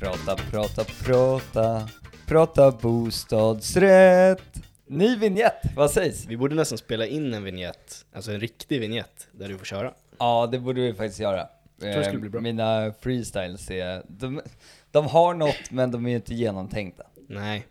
Prata, prata, prata. Prata bostadsrätt. Ny vignett, vad sägs? Vi borde nästan spela in en vignett, alltså en riktig vignett, där du får köra. Ja, det borde vi faktiskt göra. tror det skulle Eh, bli bra. Mina freestyles är, de, de har något men de är inte genomtänkta. Nej.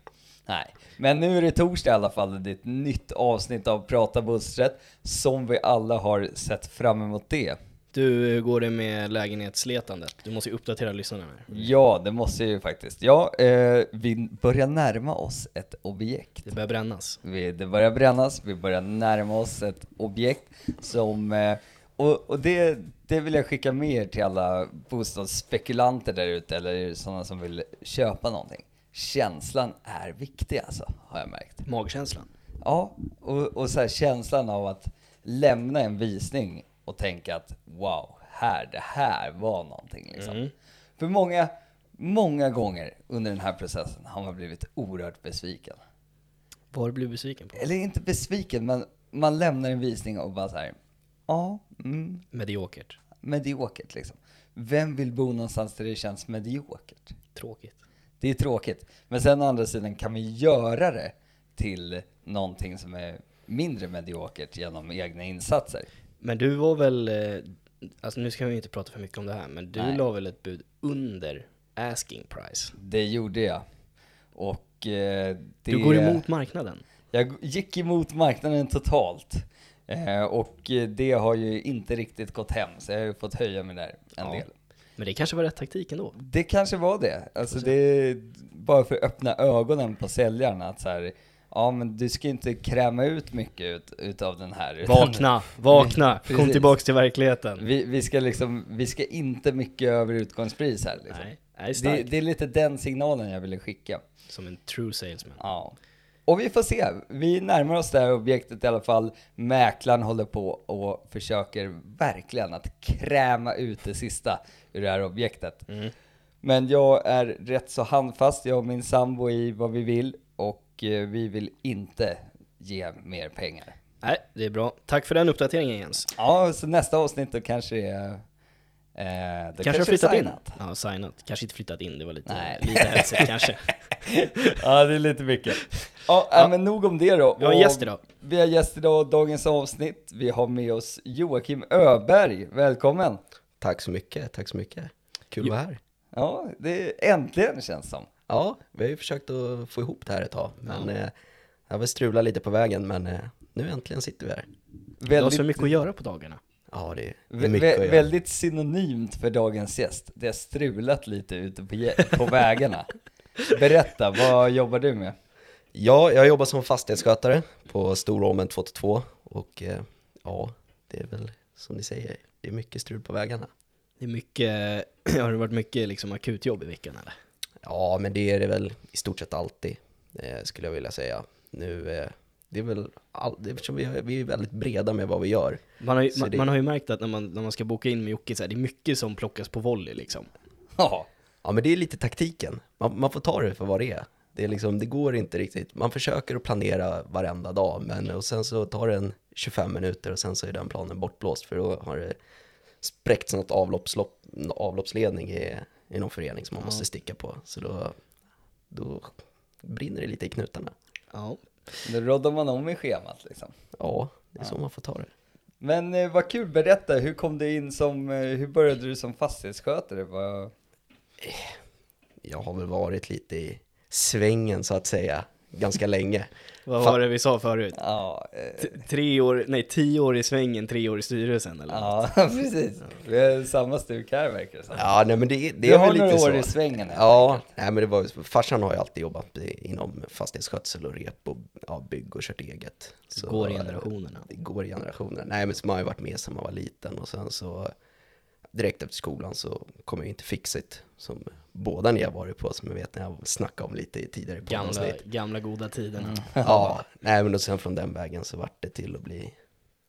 Nej, men nu är det torsdag i alla fall, det är ett nytt avsnitt av Prata bussrätt som vi alla har sett fram emot det. Du, hur går det med lägenhetsletandet? Du måste ju uppdatera lyssnarna här. Ja, det måste jag ju faktiskt. Ja, eh, vi börjar närma oss ett objekt. Det börjar brännas. Vi, det börjar brännas, vi börjar närma oss ett objekt som, eh, och, och det, det vill jag skicka med er till alla bostadsspekulanter där ute eller sådana som vill köpa någonting. Känslan är viktig alltså, har jag märkt. Magkänslan. Ja, och, och så här, känslan av att lämna en visning och tänka att wow, här, det här var någonting liksom. Mm. För många, många gånger under den här processen har man blivit oerhört besviken. Vad blir du besviken på? Eller inte besviken, men man lämnar en visning och bara så här, ja, mm, Mediokert. mediokert liksom. Vem vill bo någonstans där det känns mediokert? Tråkigt. Det är tråkigt. Men sen å andra sidan kan vi göra det till någonting som är mindre mediokert genom egna insatser. Men du var väl, eh, alltså nu ska vi inte prata för mycket om det här, men du Nej. la väl ett bud under asking price? Det gjorde jag. Och eh, det... Du går emot marknaden. Jag gick emot marknaden totalt. Eh, och det har ju inte riktigt gått hem, så jag har ju fått höja mig där en Ja. del. Men det kanske var rätt taktik ändå. Det kanske var det. Alltså det bara för att öppna ögonen på säljaren att så här, ja men du ska inte kräma ut mycket ut, utav den här. utan Vakna, vakna, kom Precis. tillbaks till verkligheten. Vi, vi ska liksom, vi ska inte mycket över utgångspris här liksom. Nej, nej Det, starkt. det är lite den signalen jag ville skicka. Som en true salesman. Ja. Och vi får se. Vi närmar oss det här objektet i alla fall. Mäklaren håller på och försöker verkligen att kräma ut det sista ur det här objektet. Mm. Men jag är rätt så handfast, jag och min sambo i vad vi vill vi vill inte ge mer pengar. Nej, det är bra. Tack för den uppdateringen Jens. Ja, så nästa avsnitt då kanske det är... Eh, då Kanske har flyttat in? signat. Ja, signat. Kanske inte flyttat in, det var lite, Nej. lite hetsigt kanske. ja, det är lite mycket. Ja, Ja. men nog om det då. Vi har en gäst idag. Vi har gäst idag, dagens avsnitt. Vi har med oss Joakim Öberg. Välkommen! Tack så mycket, tack så mycket. Kul att vara här. Ja, det är äntligen känns som. Ja, vi har ju försökt att få ihop det här ett tag, men eh, jag strulat lite på vägen, men eh, nu äntligen sitter vi här. Du har så mycket att göra på dagarna. Ja, det är, mycket att göra. väldigt synonymt för dagens gäst. Det har strulat lite ute på, ge- på vägarna. Berätta, vad jobbar du med? Ja, jag jobbar som fastighetsskötare på Storholmen 222 och eh, ja, det är väl som ni säger, det är mycket strul på vägarna. Det är mycket, har det varit mycket liksom akutjobb i veckan eller? Ja, men det är det väl i stort sett alltid, eh, skulle jag vilja säga. Nu, eh, det är väl, all, det är, vi, är- vi är väldigt breda med vad vi gör. Man har ju, man, det- man har ju märkt att när man, när man ska boka in med Jocke så här, det är mycket som plockas på volley liksom. Ja, Ja men det är lite taktiken, man, man får ta det för vad det är. Det, är liksom, det går inte riktigt, man försöker att planera varenda dag men och sen så tar det en 25 minuter och sen så är den planen bortblåst för då har det spräckts något avloppslopp, avloppsledning i, i någon förening som man Ja. måste sticka på. Så då, då brinner det lite i knutarna. Ja. då råddar man om i schemat liksom. Ja, det är så man får ta det. Men eh, vad kul, berätta, hur kom du in som, eh, hur började du som fastighetsskötare? Vad... Jag har väl varit lite i svängen så att säga, ganska länge. Vad var det vi sa förut? Ja, eh, tre år, nej tio år i svängen, tre år i styrelsen eller? ja precis. Vi har samma stuk här verkar det som. Ja, nej men det, det Du är har väl några lite år så. i svängen Ja, enkelt. nej, men det var, farsan har ju alltid jobbat inom fastighetsskötsel och rep och ja, bygg och kört eget. Det går i generationerna. Det går i generationer. Nej, men så man har ju varit med sedan man var liten och sen så direkt efter skolan så kom jag in till Fixit som båda ni har varit på som jag vet när jag snackade om lite i tidigare Gamla, gamla goda tiderna. Ja, nej men och sen från den vägen så vart det till att bli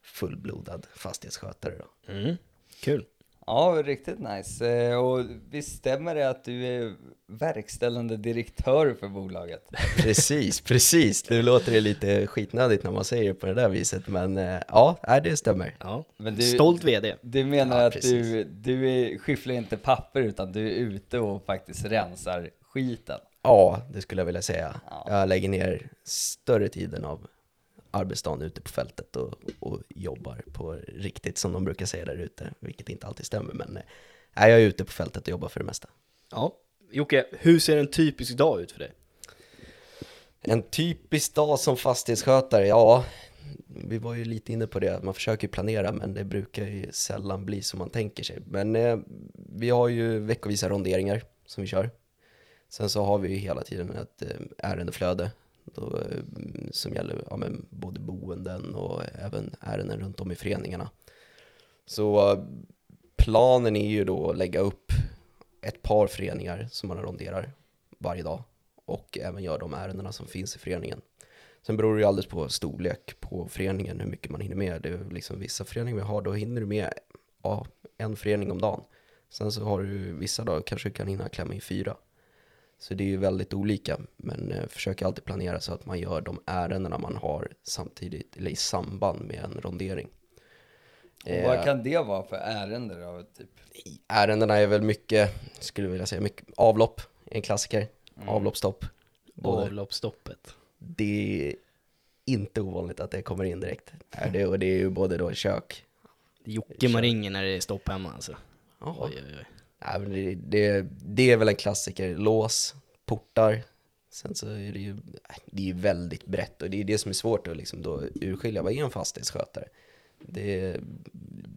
fullblodad fastighetsskötare då. Mm. Kul. Ja, riktigt nice. Eh, Och visst stämmer det att du är verkställande direktör för bolaget? Precis, precis. Nu låter det lite skitnödigt när man säger det på det där viset, men eh, ja, det stämmer. Ja. Men du- Stolt VD. Du menar Ja, att du, du är, skyfflar inte papper utan du är ute och faktiskt rensar skiten? Ja, det skulle jag vilja säga. Ja. Jag lägger ner större tiden av arbetsdagen ute på fältet och, och jobbar på riktigt som de brukar säga där ute, vilket inte alltid stämmer, men eh, nej, jag är ute på fältet och jobbar för det mesta. Ja. Jocke, hur ser en typisk dag ut för dig? En typisk dag som fastighetsskötare, ja, vi var ju lite inne på det, man försöker planera men det brukar ju sällan bli som man tänker sig. Men eh, vi har ju veckovisa ronderingar som vi kör. Sen så har vi ju hela tiden ett eh, ärendeflöde då, eh, som gäller ja, men både boenden och även ärenden runt om i föreningarna. Så eh, planen är ju då att lägga upp ett par föreningar som man ronderar varje dag och även gör de ärendena som finns i föreningen. Sen beror det ju alldeles på storlek på föreningen, hur mycket man hinner med. Det är liksom vissa föreningar vi har, då hinner du med ja, en förening om dagen. Sen så har du vissa dagar kanske du kan hinna klämma in fyra. Så det är ju väldigt olika, men eh, försöker alltid planera så att man gör de ärendena man har samtidigt, eller i samband med en rondering. Och Eh, vad kan det vara för ärende då? Typ? Ärendena är väl mycket, skulle vilja säga, mycket avlopp, en klassiker. Mm. Avloppsstopp. Både- Avloppsstoppet. det är inte ovanligt att det kommer in direkt. Är det, och det är ju både då kök. Jocke man ringer när det är stopp hemma alltså. Oj, oj, oj. Nej, men det, det, det är väl en klassiker. Lås, portar. Sen så är det ju det är ju väldigt brett och det är det som är svårt att liksom då urskilja. Vad är en fastighetsskötare? Det, är-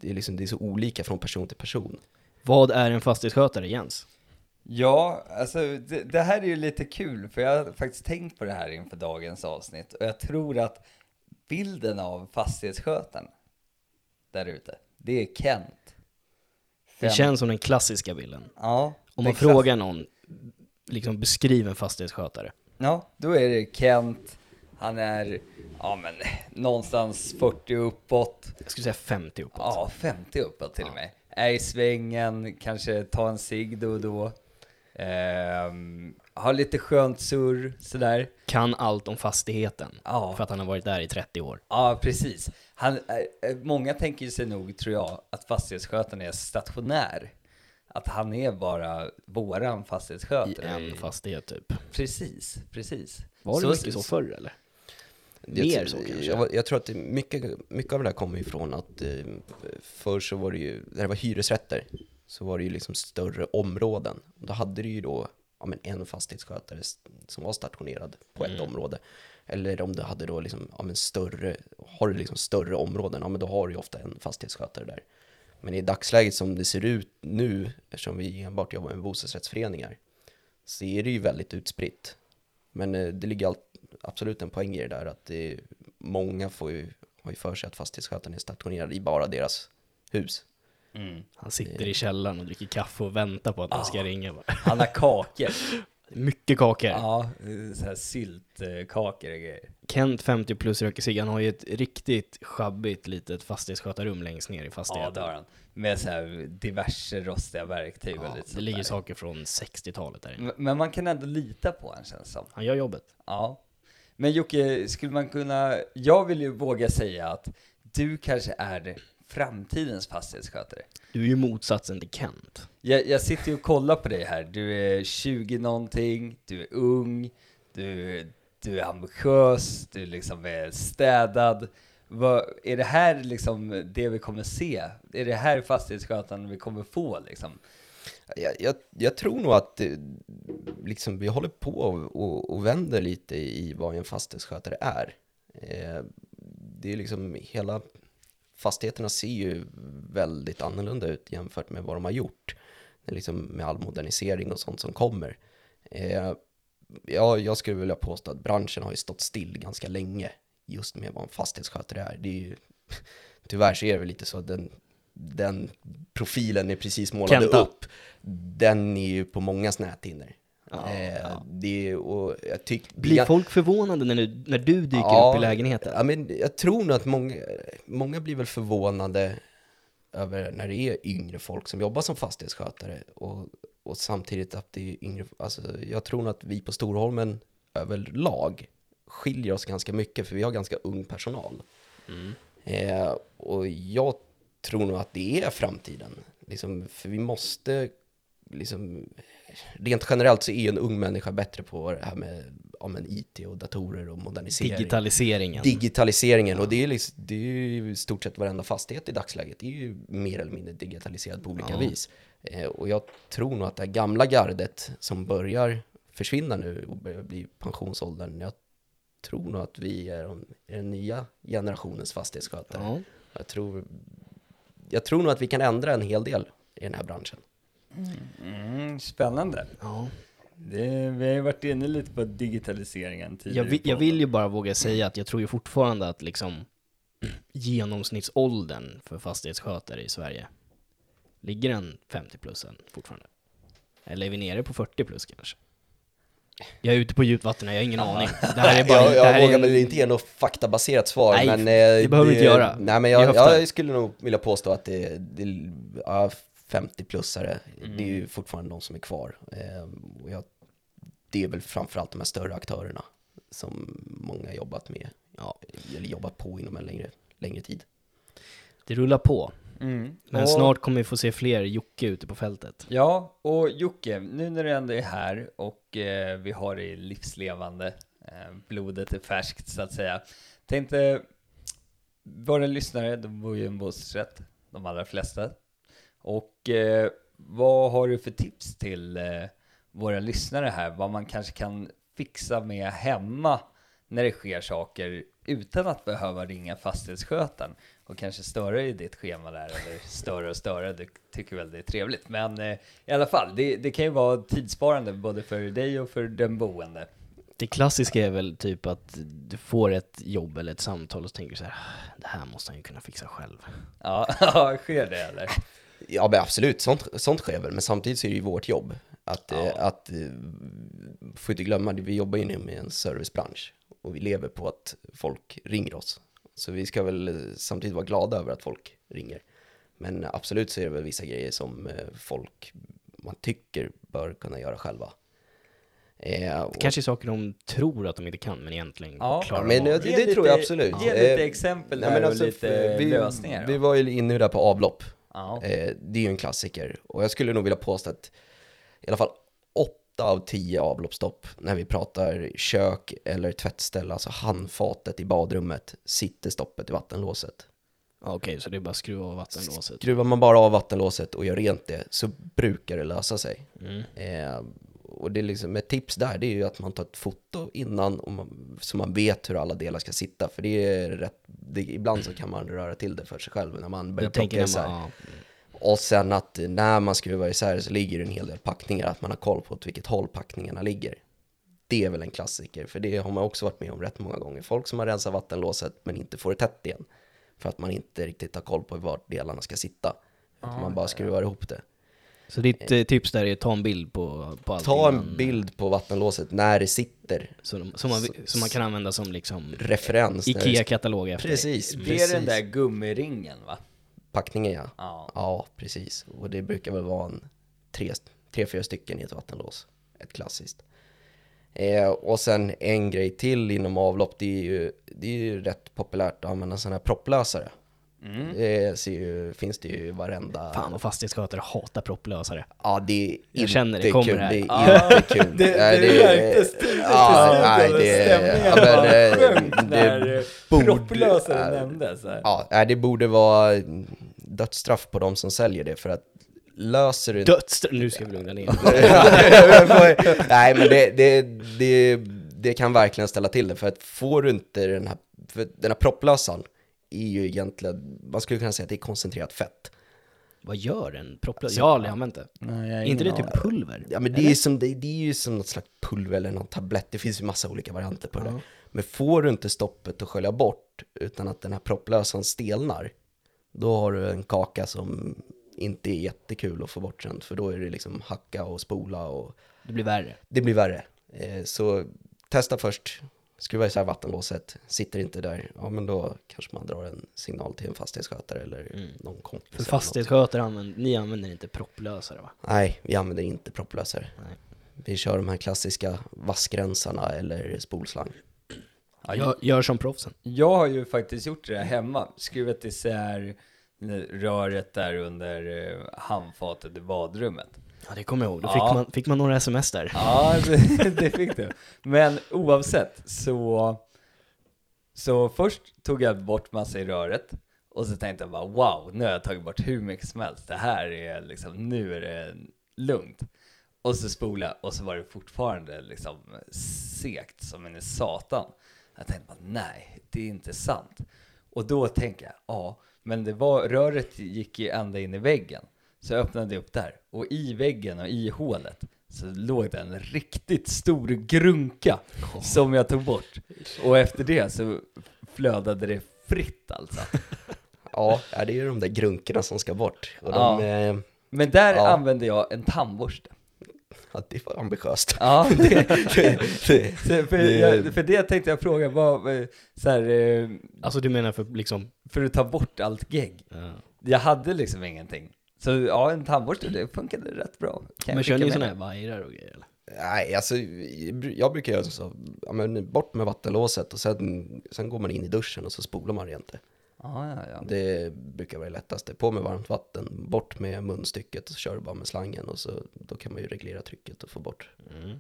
det, är liksom, det är så olika från person till person. Vad är en fastighetsskötare, Jens? Ja, alltså det, det här är ju lite kul för jag har faktiskt tänkt på det här inför dagens avsnitt och jag tror att bilden av fastighetsskötaren där ute, det är Kent. Det känns som den klassiska bilden. Ja. Om man frågar någon, liksom beskriv en fastighetsskötare. Ja, då är det Kent. Han är, ja men, någonstans 40 uppåt. Jag skulle säga 50 uppåt. Ja, 50 uppåt till och med. Är i svängen, kanske ta en cigg då och då. Ehm, har lite skönt surr, sådär. Kan allt om fastigheten. Ja. För att han har varit där i 30 år. Ja, precis. Han, eh, eh, många tänker sig nog, tror jag, att fastighetsskötaren är stationär. Att han är bara våran I fastighetsskötare. en fastighet typ. Precis, precis. Var det mycket så förr eller? Mer jag, så kanske? Jag, jag tror att det, mycket, mycket av det där kommer ifrån att eh, förr så var det ju, när det var hyresrätter, så var det ju liksom större områden. Då hade du ju då ja, men en fastighetsskötare som var stationerad på ett område. Eller om du hade då liksom, ja, men större, har du liksom större områden, ja men då har du ju ofta en fastighetsskötare där. Men i dagsläget som det ser ut nu, eftersom vi enbart jobbar med bostadsrättsföreningar, så är det ju väldigt utspritt. Men eh, det ligger absolut en poäng i det där att det, många får ju, har ju för sig att fastighetsskötaren är stationerad i bara deras hus. Mm. Han sitter i källaren och dricker kaffe och väntar på att någon ska Ah. ringa. bara. Han har kakor. Mycket kakor. ja, så här syltkakor och grejer. Kent 50 plus röker cigg, han har ju ett riktigt sjabbigt litet fastighetsskötarrum längst ner i Ja, fastigheten. det har han. Med så här diverse rostiga verktyg och Ja, lite det ligger där. saker från 60-talet där inne. Men- man kan ändå lita på honom känns som. Han gör jobbet. Ja. Men Jocke, skulle man kunna... Jag vill ju våga säga att du kanske är framtidens fastighetsskötare. Du är ju motsatsen till Kent. Jag, jag sitter ju och kollar på dig här. Du är 20 någonting, du är ung, du, du är ambitiös, du liksom är städad. Vad, är det här liksom det vi kommer se? Är det här fastighetsskötaren vi kommer få liksom? Jag, jag, jag tror nog att eh, liksom, vi håller på och, och, och vänder lite i vad en fastighetsskötare är. Eh, det är liksom hela fastigheterna ser ju väldigt annorlunda ut jämfört med vad de har gjort. Liksom med all modernisering och sånt som kommer. Eh, ja, jag skulle vilja påstå att branschen har ju stått still ganska länge just med vad en fastighetsskötare är. Det är ju, tyvärr så är det väl lite så att den, den profilen är precis Kenta. upp. Den är ju på mångas näthinnor. Ja, eh, ja. Det och jag tycker... Blir folk förvånade när du, när du dyker Ja, upp i lägenheten? Ja, men jag tror nog att många, många blir väl förvånade över när det är yngre folk som jobbar som fastighetsskötare och, och samtidigt att det är yngre, alltså jag tror nog att vi på Storholmen överlag skiljer oss ganska mycket för vi har ganska ung personal. Eh, och jag tror nog att det är framtiden. Liksom, för vi måste, liksom, rent generellt så är en ung människa bättre på det här med ja, men IT och datorer och modernisering. Digitaliseringen. Digitaliseringen, och det är, liksom, det är ju i stort sett varenda fastighet i dagsläget, det är ju mer eller mindre digitaliserad på olika Ja. vis. Eh, och jag tror nog att det här gamla gardet som börjar försvinna nu och börjar bli pensionsåldern, jag tror nog att vi är, de, är den nya generationens fastighetsskötare. ja. Jag, tror, jag tror nog att vi kan ändra en hel del i den här branschen. Mm, spännande. Ja. Det, vi har ju varit inne lite på digitaliseringen Jag, tidigare. vill, i jag vill ju bara våga säga att jag tror ju fortfarande att liksom genomsnittsåldern för fastighetsskötare i Sverige ligger en 50 plus än fortfarande. Eller är vi nere på 40 plus kanske? Jag är ute på djupt vatten jag har ingen aning. Det här är bara... jag det jag är vågar en- väl inte ge något faktabaserat svar, Nej, men... eh, det behöver vi inte göra. Nej, men jag, jag skulle nog vilja påstå att det, det ja, 50-plussare, det är ju fortfarande de som är kvar. Eh, och jag, det är väl framförallt de här större aktörerna som många har jobbat med, Ja, eller jobbat på inom en längre, längre tid. det rullar på. Mm. Men Och- snart kommer vi få se fler Jocke ute på fältet. Ja, och Jocke, nu när du ändå är här och eh, vi har det livslevande, eh, blodet är färskt så att säga. Tänkte, våra lyssnare, de bor ju i en bostadsrätt, de allra flesta. Och eh, vad har du för tips till eh, våra lyssnare här? Vad man kanske kan fixa med hemma när det sker saker utan att behöva ringa fastighetsskötaren och kanske störa i ditt schema där, eller störa och störa, du tycker väl det är trevligt. Men eh, i alla fall, det, det kan ju vara tidssparande både för dig och för den boende. Det klassiska är väl typ att du får ett jobb eller ett samtal och så tänker du så här, "Ah, det här måste han ju kunna fixa själv. Ja, ja, sker det eller? Ja men absolut, sånt, sånt sker väl, men samtidigt så är det ju vårt jobb. Att, Ja. eh, att eh, får inte glömma, det, vi jobbar ju nu med en servicebransch och vi lever på att folk ringer oss. Så vi ska väl eh, samtidigt vara glada över att folk ringer. Men absolut så är det väl vissa grejer som eh, folk, man tycker bör kunna göra själva. Eh, och- Det kanske är saker de tror att de inte kan, men egentligen Ja, klarar men det, det lite- tror jag absolut. Ge lite Eh, exempel nej, där och alltså, lite vi, lösningar. Vi var ju inne där på avlopp. Eh, det är ju en klassiker. Och jag skulle nog vilja påstå att i alla fall åtta av tio avloppsstopp när vi pratar kök eller tvättställ, alltså handfatet i badrummet, sitter stoppet i vattenlåset. Okej, så det är bara att skruva av vattenlåset. Skruvar man bara av vattenlåset och gör rent det så brukar det lösa sig. Mm. Eh, och det är liksom ett tips där, det är ju att man tar ett foto innan och man, så man vet hur alla delar ska sitta. För det är rätt, det, ibland så kan man röra till det för sig själv när man börjar tänker plocka isär. man, ja, Och sen att när man skruvar isär så ligger det en hel del packningar, att man har koll på åt vilket håll packningarna ligger. Det är väl en klassiker, för det har man också varit med om rätt många gånger. Folk som har rensat vattenlåset men inte får det tätt igen. För att man inte riktigt har koll på vart delarna ska sitta. Utan man bara skruvar ihop det. Så ditt eh, tips där är att ta en bild på, på allt Ta en innan, bild på vattenlåset när det sitter. Så, de, som, man, Så- som man kan använda som liksom Referens. Ikea-katalog efter. Precis, Det precis. är den där gummiringen va? Packningen ja. Ja. Ja, precis. Och det brukar väl vara en tre, tre fyra stycken i ett vattenlås. Ett klassiskt. Eh, och sen en grej till inom avlopp, det är ju, det är ju rätt populärt att använda sådana här propplösare. Mm. Det ser ju, finns det ju i varenda... Fan vad fastighetsskötare hatar propplösare. Ja, det är Jag känner det kul. kommer här. Det är Ja, inte kul. det- Nej, det märktes tydligt Ja, i nej, slutet, det... stämningen Ja, men, eh, när borde- propplösaren ja, nämndes. Ja, nej, det borde vara dödsstraff på de som säljer det för att löser du inte Dödsstraff! Nu ska vi lugna ner Nej men det, det, det, det kan verkligen ställa till det för att får du inte den här, för den här propplösaren är ju egentligen, man skulle kunna säga att det är koncentrerat fett. Vad gör en propplösare? Jag har aldrig använt det. Nej, Är inte det typ pulver? Ja men det är, som, det, det är ju som något slags pulver eller någon tablett, det finns ju massa olika varianter på det. Ja. Men får du inte stoppet att skölja bort utan att den här propplösaren stelnar, då har du en kaka som inte är jättekul att få bort sen, för då är det liksom hacka och spola och Det blir värre. det blir värre. Eh, så testa först skruvar isär vattenlåset, sitter inte där, ja men då kanske man drar en signal till en fastighetsskötare eller någon kompis. För fastighetsskötare använder, ni använder inte propplösare va? Nej, vi använder inte propplösare. Nej. Vi kör de här klassiska vassgrensarna eller spolslang. Ja, Gör, gör som proffsen. Jag har ju faktiskt gjort det hemma, skruvat isär röret där under eh, handfatet i badrummet. Ja det kommer jag ihåg, då Ja. fick, man, fick man några sms där. Ja, det, det fick du. Men oavsett så, så först tog jag bort massa i röret och så tänkte jag bara wow, nu har jag tagit bort hur mycket som helst. Det här är liksom, nu är det lugnt. Och så spolade jag och så var det fortfarande liksom segt som en satan. Jag tänkte bara nej, det är inte sant. Och då tänker jag, ja, men det var, röret gick ju ända in i väggen. Så jag öppnade upp där och i väggen och i hålet så låg det en riktigt stor grunka som jag tog bort. Och efter det så flödade det fritt alltså. Ja, ja, det är ju de där grunkorna som ska bort. Och Ja. de, eh, Men där Ja. använde jag en tandborste. Ja, det var ambitiöst. Ja, det, det, så för, Det- jag, för det tänkte jag fråga, vad, eh, så här, eh, Alltså du menar för liksom... för att ta bort allt gegg. Ja. Jag hade liksom ingenting. Så ja, en tandborste, det funkade rätt bra. Kan jag Men kör skicka ni med sådana här vajrar och grejer eller? nej, alltså jag brukar göra så, ja, men bort med vattenlåset och sen, sen går man in i duschen och så spolar man rent det. Ja, ja, ja. Det brukar vara det lättaste. På med varmt vatten, bort med munstycket och så kör du bara med slangen och så då kan man ju reglera trycket och få bort,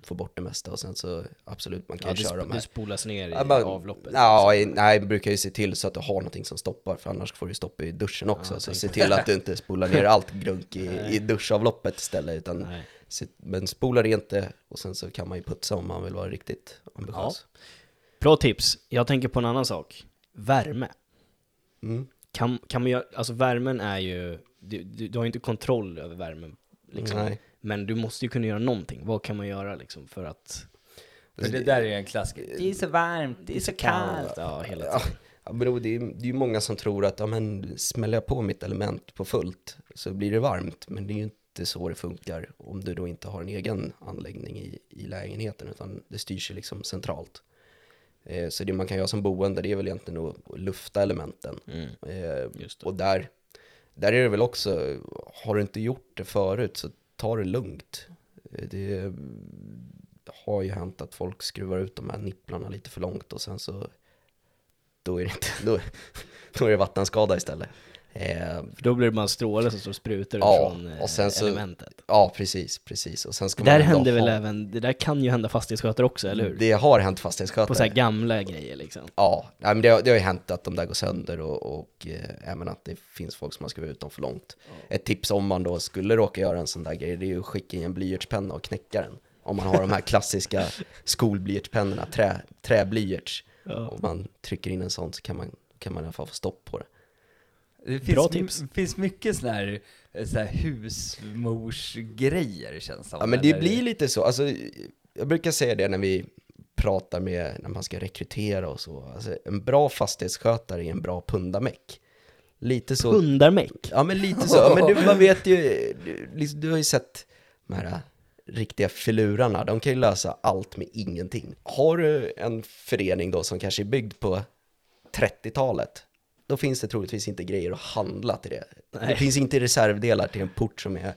få bort det mesta och sen så absolut man kan Ja, köra sp- de det här. spolas ner i bara- avloppet. Ja, i- nej, jag brukar ju se till så att du har någonting som stoppar för annars får du stopp i duschen också. Så se till att du inte spolar ner allt grunk i, i duschavloppet istället. Utan Nej. men spola rent det och sen så kan man ju putsa om man vill vara riktigt ambitiös. Bra tips. Jag tänker på en annan sak. Värme. Mm. Kan, kan man göra, alltså värmen är ju, du, du, du har ju inte kontroll över värmen. Liksom. Nej. Men du måste ju kunna göra någonting. Vad kan man göra liksom för att... För det där är en klassiker. Det är så varmt, det är så kallt. Ja, hela tiden. ja, då, det, är, det är ju många som tror att ja, men, smäller jag på mitt element på fullt så blir det varmt. Men det är ju inte så det funkar om du då inte har en egen anläggning i, i lägenheten utan det styrs ju liksom centralt. Eh, så det man kan göra som boende det är väl egentligen att, lufta elementen. Mm. Eh, och där, där är det väl också, har du inte gjort det förut så ta det lugnt. Eh, Det har ju hänt att folk skruvar ut de här nipplarna lite för långt och sen så då är det, inte, då, då är det vattenskada istället. Eh, För då blir det bara en stråle som sprutar Ja, från eh, och sen så- elementet. ja, precis, precis. Och sen ska Det där händer väl ha, även, det där kan ju hända fastighetsskötare också, eller hur? Det har hänt På fastighetsskötare. så här gamla grejer liksom. Ja, nej, men det, har- det har ju hänt att de där går sönder och, och eh, även att det finns folk som har skruvat ut dem för långt. Ett tips om man då skulle råka göra en sån där grej, det är ju att skicka in en blyertspenna och knäcka den. Om man har de här klassiska skolblyertspennorna, trä, träblyerts. Ja. Om man trycker in en sån så kan man, kan man i alla fall få stopp på det. Det finns, Bra tips. Det finns mycket sådana här, eh, så här husmorsgrejer känns som. Ja men det eller- blir lite så, alltså, jag brukar säga det när vi pratar med, när man ska rekrytera och så. Alltså, en bra fastighetsskötare är en bra pundamäck. Lite så. Pundarmäck. Ja men lite så, ja, men du, man vet ju, du, liksom, du har ju sett de här riktiga filurarna, de kan ju lösa allt med ingenting. Har du en förening då som kanske är byggd på 30-talet, då finns det troligtvis inte grejer att handla till det. Det Nej. finns inte reservdelar till en port som är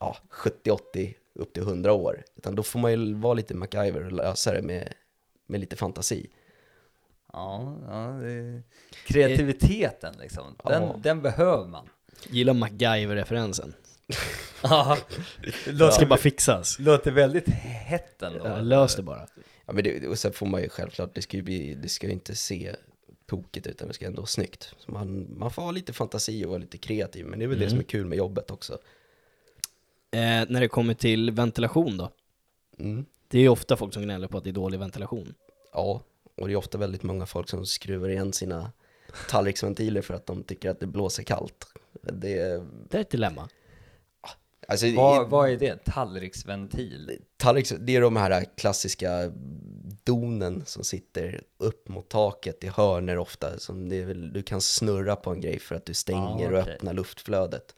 ja, 70-80 upp till 100 år, utan då får man ju vara lite MacGyver och lösa det med, med lite fantasi. Ja, ja det... kreativiteten liksom, den, Ja. den behöver man. Gillar MacGyver-referensen. Ja, det Det ska bara fixas. låter väldigt hett ändå. Ja, lös det bara. Ja, men det, och sen får man ju självklart, det ska ju, bli, det ska ju inte se tokigt ut, utan det ska ändå vara snyggt. Så man, man får ha lite fantasi och vara lite kreativ, men det är väl det som är kul med jobbet också. Eh, när det kommer till ventilation då? Mm. Det är ju ofta folk som gnäller på att det är dålig ventilation. Ja, och det är ofta väldigt många folk som skruvar igen sina tallriksventiler för att de tycker att det blåser kallt. Det, Det är ett dilemma. alltså, Vad, i- vad är det? Tallriksventil? Tallriks, det är de här klassiska donen som sitter upp mot taket i hörner ofta. Som väl, du kan snurra på en grej för att du stänger Ah, och okej. öppnar luftflödet.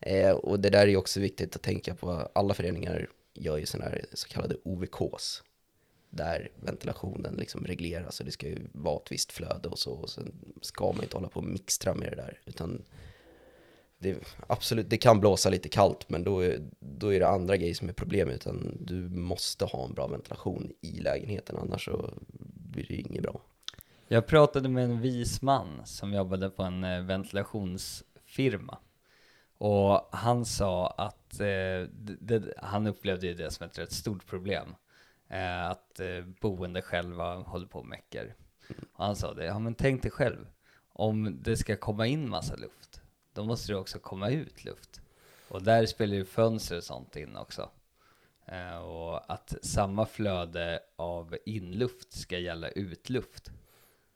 Eh, och det där är också viktigt att tänka på. Alla föreningar gör ju sådana här så kallade OVKs. där ventilationen liksom regleras och det ska ju vara ett visst flöde och så. Och sen ska man inte hålla på och mixtra med det där. Utan det, absolut, det kan blåsa lite kallt men då är, då är det andra grejer som är problemet. Utan du måste ha en bra ventilation i lägenheten annars så blir det inget bra. Jag pratade med en vis man som jobbade på en eh, ventilationsfirma. Och han sa att eh, det, han upplevde ju det som ett rätt stort problem. Eh, att eh, boende själva håller på och meckar. Och han sa det, ja men tänk dig själv. Om det ska komma in massa luft, då måste det också komma ut luft. Och där spelar ju fönster och sånt in också. Eh, och att samma flöde av inluft ska gälla utluft.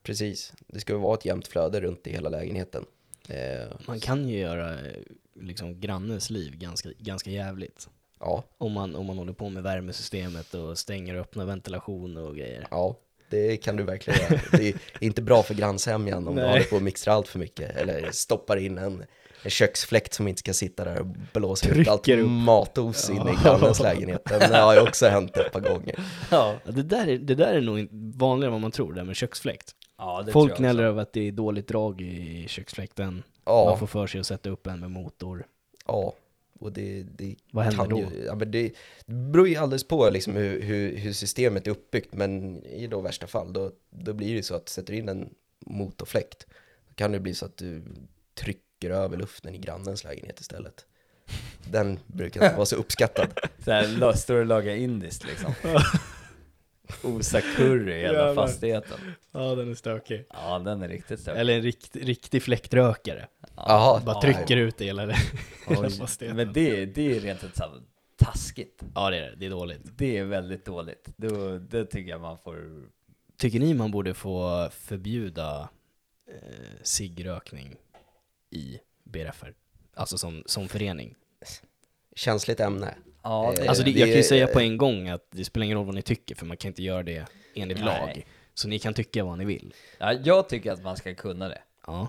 Precis, det ska vara ett jämnt flöde runt i hela lägenheten. Eh, Man kan ju göra eh, liksom grannens liv ganska, ganska jävligt. ja, Om man, om man håller på med värmesystemet och stänger och öppnar ventilation och grejer. ja, det kan du verkligen göra. Det är inte bra för grannsämjan om du Nej. håller på och mixtrar allt för mycket. Eller stoppar in en, en köksfläkt som inte ska sitta där och blåsa ut allt upp. matos in i grannens lägenhet. Det har ju också hänt ett par gånger. Ja, Ja, det, där är, det där är nog vanligare än vad man tror, det här med köksfläkt. ja det Folk gnäller över att det är dåligt drag i köksfläkten. Ja. Man får för sig att sätta upp en med motor. Ja, och det, det Vad händer kan då? Ju, ja, men det, det beror ju alldeles på liksom hur, hur, hur systemet är uppbyggt, men i då värsta fall, då, då blir det så att sätter du in en motorfläkt, då kan det bli så att du trycker över luften i grannens lägenhet istället. Den brukar inte vara så uppskattad. Så här, står och lagar indiskt liksom. Osa curry i hela fastigheten. Ja, den är stökig. Ja, den är riktigt stökig. Eller en rikt, riktig fläktrökare. Jaha, Bara ja. trycker ut det fastigheten. Men det, det är rent ut sagt taskigt. Ja, det är det. Det är dåligt. Det är väldigt dåligt. Då, det tycker jag man får... Tycker ni man borde få förbjuda eh, ciggrökning i BRFR? Alltså som, som förening. Känsligt ämne. Ja, det, Eh, Alltså det, det- jag kan ju säga på en gång att det spelar ingen roll vad ni tycker, för man kan inte göra det enligt Nej. lag. Så ni kan tycka vad ni vill. ja, jag tycker att man ska kunna det. Ja.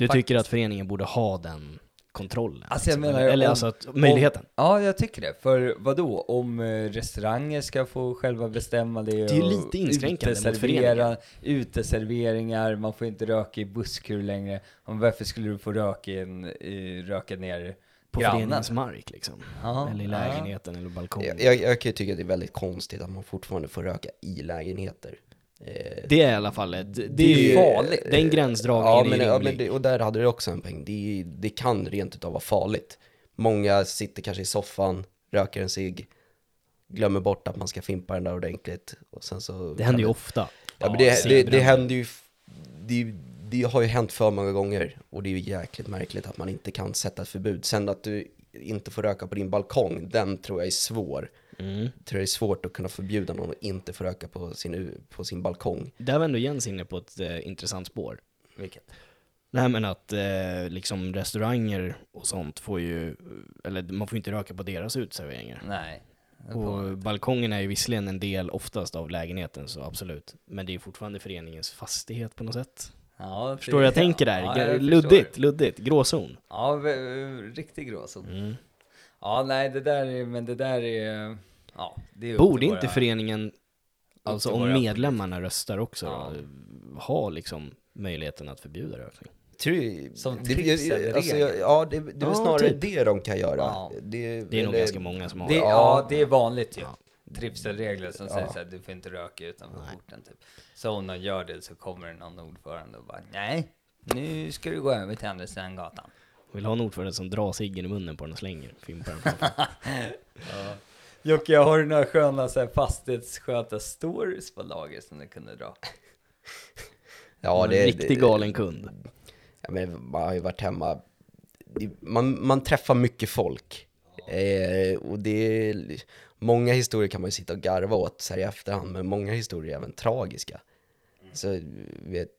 Du Faktiskt. tycker att föreningen borde ha den kontrollen? Alltså, jag liksom, menar, eller om- alltså att, möjligheten. Ja, jag tycker det. För vad då? Om eh, restauranger ska få själva bestämma det? är ju och lite inskränkande mot uteservera, Uteserveringar, man får inte röka i busskur längre. Om varför skulle du få röka, i en, i, röka ner På grannen? föreningens mark liksom. Ja, eller i ja. lägenheten eller balkongen. Jag, jag, jag kan ju tycka att det är väldigt konstigt att man fortfarande får röka i lägenheter. Eh, Det är i alla fall ett, det, Det är ju farligt. Den gränsdragningen ja, är men, ja, rimlig. men det, och där hade du också en poäng. Det, det kan rent utav vara farligt. Många sitter kanske i soffan, röker en cigg, glömmer bort att man ska fimpa den där ordentligt. Och sen så Det händer ju ofta. Ja, men det, det, det händer ju, det, det har ju hänt för många gånger. Och det är ju jäkligt märkligt att man inte kan sätta ett förbud. Sen att du inte får röka på din balkong, den tror jag är svår. Mm. tror jag är svårt att kunna förbjuda någon att inte få röka på sin, på sin balkong. Där var ändå Jens inne på ett eh, intressant spår. Vilket? Nej men att eh, liksom restauranger och sånt får ju, eller man får inte röka på deras uteserveringar. Nej. det Och balkongen är ju visserligen en del oftast av lägenheten, så absolut. Men det är ju fortfarande föreningens fastighet på något sätt. Ja, Förstår du vad jag tänker där? Ja, jag luddigt, förstår. luddigt, gråzon. Ja, riktig gråzon. Mm. Ja, nej, det där är, men det där är, ja, det är upp Borde inte våra- föreningen, alltså om medlemmarna röstar också, Ja. då, ha liksom möjligheten att förbjuda rökning? Tror Som det, alltså, Ja, det, det är Ja, snarare typ. det de kan göra. Ja. Det, Det är nog ganska många som har Det, ja, det är vanligt ju. Ja. Trivselregler som Ja. säger såhär, du får inte röka utanför porten typ. Så om de gör det så kommer det någon ordförande och bara, nej, nu ska du gå över till andra sidan gatan. Vill ha en ordförande som drar ciggen i munnen på den och slänger, fimpar den framför. Jocke, har du några sköna så här, fastighetsskötar-stories på lager som du kunde dra? Ja, en det, riktig det, galen kund. Ja, men man har ju varit hemma. Man, man träffar mycket folk. Eh, och det är, många historier kan man ju sitta och garva åt så här i efterhand, men många historier är även tragiska. Så vet,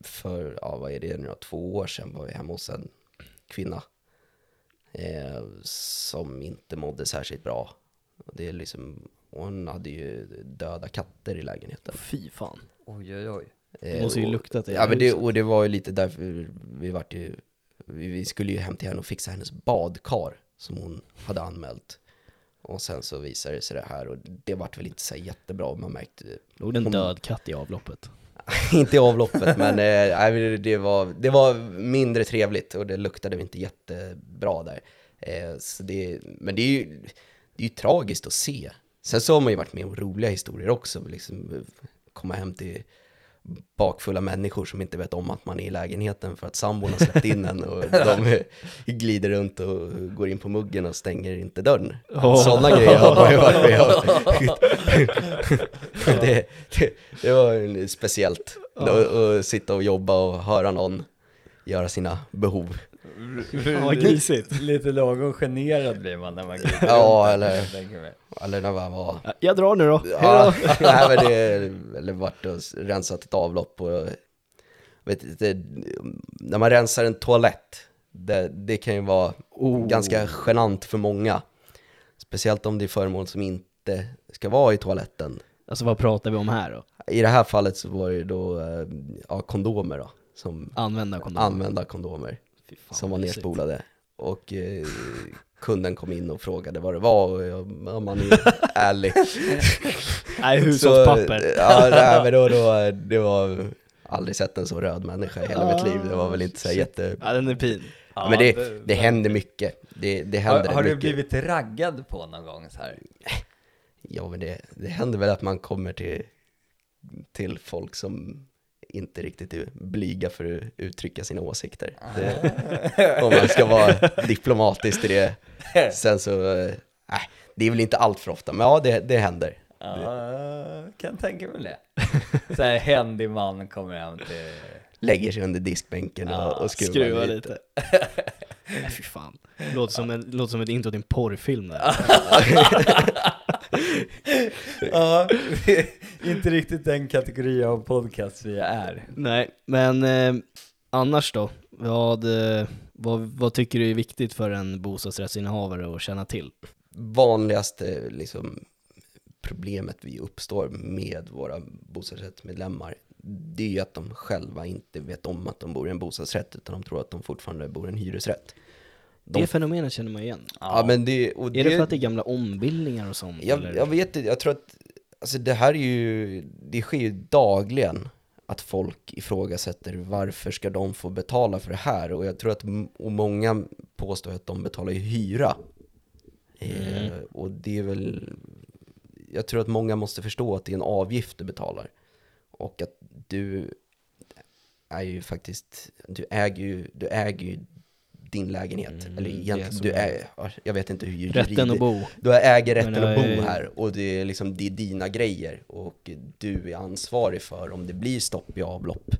för, ja vad är det nu då, två år sedan var vi hemma hos en kvinna. Eh, som inte mådde särskilt bra. Och det är liksom, hon hade ju döda katter i lägenheten. Fy fan. Oj, oj, oj. Det måste ju och- luktat i Ja men det, och det var ju lite därför vi vart ju, vi, vi skulle ju hem till henne och fixa hennes badkar som hon hade anmält. Och sen så visade det sig det här och det vart väl inte så jättebra. Man märkte, Låg det en Hon- död katt i avloppet? inte i avloppet, men eh, det, var, det var mindre trevligt och det luktade inte jättebra där. Eh, så det, men det är, ju, det är ju tragiskt att se. Sen så har man ju varit med om roliga historier också, liksom eh, komma hem till bakfulla människor som inte vet om att man är i lägenheten för att sambon har släppt in en och de glider runt och går in på muggen och stänger inte dörren. Åh. Sådana grejer har man ju varit med om. det, det, det var speciellt att sitta och jobba och höra någon göra sina behov. Fan vad grisigt. Lite lagom generad blir man när man glider Ja, eller-. Eller när man var Jag drar nu då. Ja, nej, men det, eller varit och rensat ett avlopp och, vet inte, när man rensar en toalett, det, det kan ju vara Oh. ganska genant för många. Speciellt om det är föremål som inte ska vara i toaletten. Alltså vad pratar vi om här då? I det här fallet så var det ju då eh, ja, kondomer då, som Använda kondomer. använda kondomer fan, som var nerspolade. Och eh, kunden kom in och frågade vad det var och jag, ja, man är ärlig. Nej, Så, hushållspapper. Ja, nej, men då, då, det var aldrig sett en så röd människa i hela mitt liv. Det var väl inte så här jätte... Ja, den är fin. Ja, men det, det- det händer mycket. Det, det händer Har, har du mycket. blivit raggad på någon gång så här? Ja, men det, det händer väl att man kommer till, till folk som inte riktigt är blyga för att uttrycka sina åsikter. Det, om man ska vara diplomatisk i det. Sen så, nej, det är väl inte allt för ofta, men ja, det, det händer. Ja, kan tänka mig det. Så här händig man kommer hem till... Lägger sig under diskbänken och, Ja, och skruvar, Skruva lite. lite. Nej fy fan. Låter som, en, låter som ett intro till en porrfilm där. Ja, inte riktigt den kategori av podcast vi är. Nej, men eh, annars då? Vad, eh, vad, vad tycker du är viktigt för en bostadsrättsinnehavare att känna till? vanligaste liksom, problemet vi uppstår med våra bostadsrättsmedlemmar det är ju att de själva inte vet om att de bor i en bostadsrätt utan de tror att de fortfarande bor i en hyresrätt. De, Det fenomenet känner man igen. ja, men det, och Är det för att det är gamla ombildningar och sånt? jag, eller? jag vet inte, jag tror att alltså det här är ju, det sker ju dagligen att folk ifrågasätter varför ska de få betala för det här och jag tror att och många påstår att de betalar ju hyra. Eh, och det är väl, jag tror att många måste förstå att det är en avgift du betalar och att du är ju faktiskt, du äger ju, du äger ju din lägenhet. Mm, Eller egentligen, så. du är, jag vet inte hur Rätten att bo. du äger rätten att bo här och det är liksom det är dina grejer och du är ansvarig för om det blir stopp i avlopp.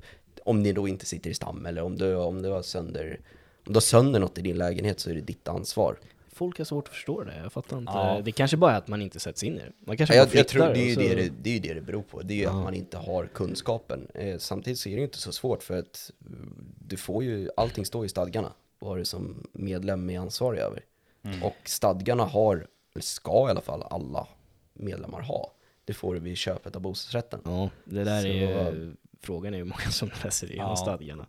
Om ni då inte sitter i stam eller om du, om du har sönder om du har sönder något i din lägenhet så är det ditt ansvar. Folk har svårt att förstå det, jag fattar inte. Ja. Det kanske bara är att man inte sätts in i det. Man kanske jag, jag tror det är, ju och det, så- det, det är ju det det beror på. Det är ju Ja. att man inte har kunskapen. Eh, samtidigt så är det ju inte så svårt för att eh, du får ju, allting står i stadgarna vad du som medlem är ansvarig över. Och stadgarna har, eller ska i alla fall alla medlemmar ha. Det får du vid köpet av bostadsrätten. Ja, det där Så- är ju, frågan är ju många som läser igenom Ja. stadgarna.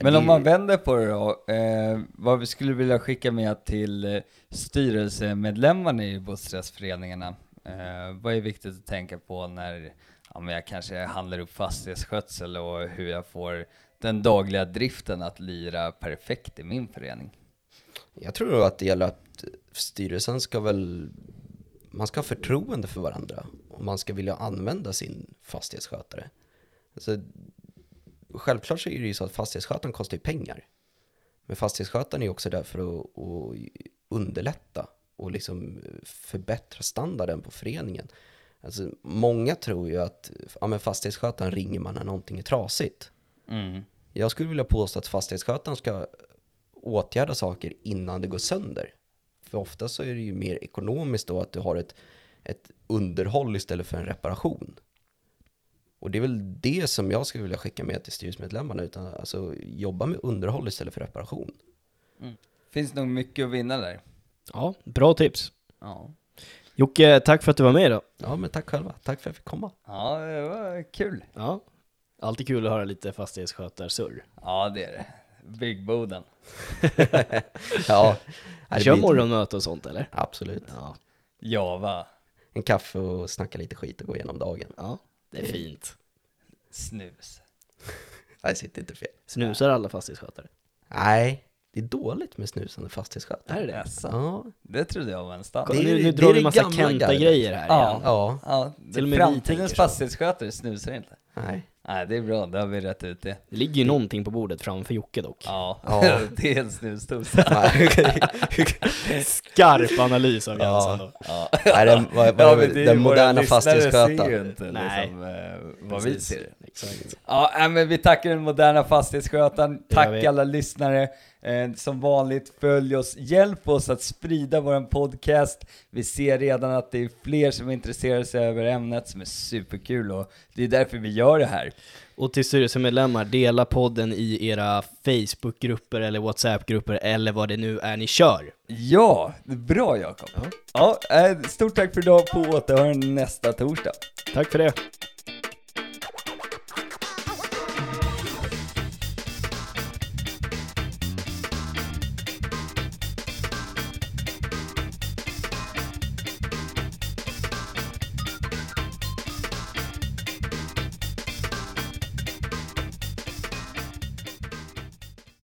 Men Det- om man vänder på det då, eh, vad vi skulle vilja skicka med till eh, styrelsemedlemmarna i bostadsrättsföreningarna? Eh, vad är viktigt att tänka på när ja, men jag kanske handlar upp fastighetsskötsel och hur jag får den dagliga driften att lira perfekt i min förening? Jag tror att det gäller att styrelsen ska väl, man ska ha förtroende för varandra och man ska vilja använda sin fastighetsskötare. Alltså, självklart så är det ju så att fastighetsskötaren kostar ju pengar. Men fastighetsskötaren är också där för att, att underlätta och liksom förbättra standarden på föreningen. Alltså, många tror ju att ja, men fastighetsskötaren ringer man när någonting är trasigt. Mm. Jag skulle vilja påstå att fastighetsskötaren ska åtgärda saker innan det går sönder. För ofta så är det ju mer ekonomiskt då att du har ett, ett underhåll istället för en reparation. Och det är väl det som jag skulle vilja skicka med till styrelsemedlemmarna, utan alltså jobba med underhåll istället för reparation. Finns nog mycket att vinna där. Ja, bra tips. Ja, Jocke, tack för att du var med idag. Ja, men tack själva. Tack för att jag fick komma. ja det var kul. Ja. Alltid kul att höra lite fastighetsskötarsurr. Ja, det är det. Byggboden. Ja, kör morgonmöte och sånt eller? Absolut. Ja. Java, En kaffe och snacka lite skit och gå igenom dagen. Ja, det är fint. snus. Nej, det sitter inte fel. Snusar alla fastighetsskötare? Nej, det är dåligt med snusande fastighetsskötare. Är det det? Ja, det trodde jag var en standard. Nu nu drar vi massa. Kenta-grejer här Ja. igen. ja, Ja, Till och med framtidens fastighetsskötare snusar inte. nej. Nej, det är bra, då har vi rätt ut det. Det ligger ju någonting på bordet framför Jocke dock. Ja, Ja. det är en snusdosa. Skarp analys av Ja. Jensen då. Ja. Nej, den, vad, vad, Ja, men det är den moderna fastighetsskötaren. inte Nej. liksom, vad vi Precis. ser. Exakt. Ja, nej, men vi tackar den moderna fastighetsskötaren. Tack alla lyssnare. Eh, som vanligt, följ oss. Hjälp oss att sprida vår podcast. Vi ser redan att det är fler som intresserar sig över ämnet som är superkul och det är därför vi gör det här. Och till styrelsemedlemmar, dela podden i era Facebookgrupper eller WhatsApp-grupper eller vad det nu är ni kör. Ja, bra Jakob. Ja, eh, stort tack för idag på återhörande nästa torsdag. Tack för det.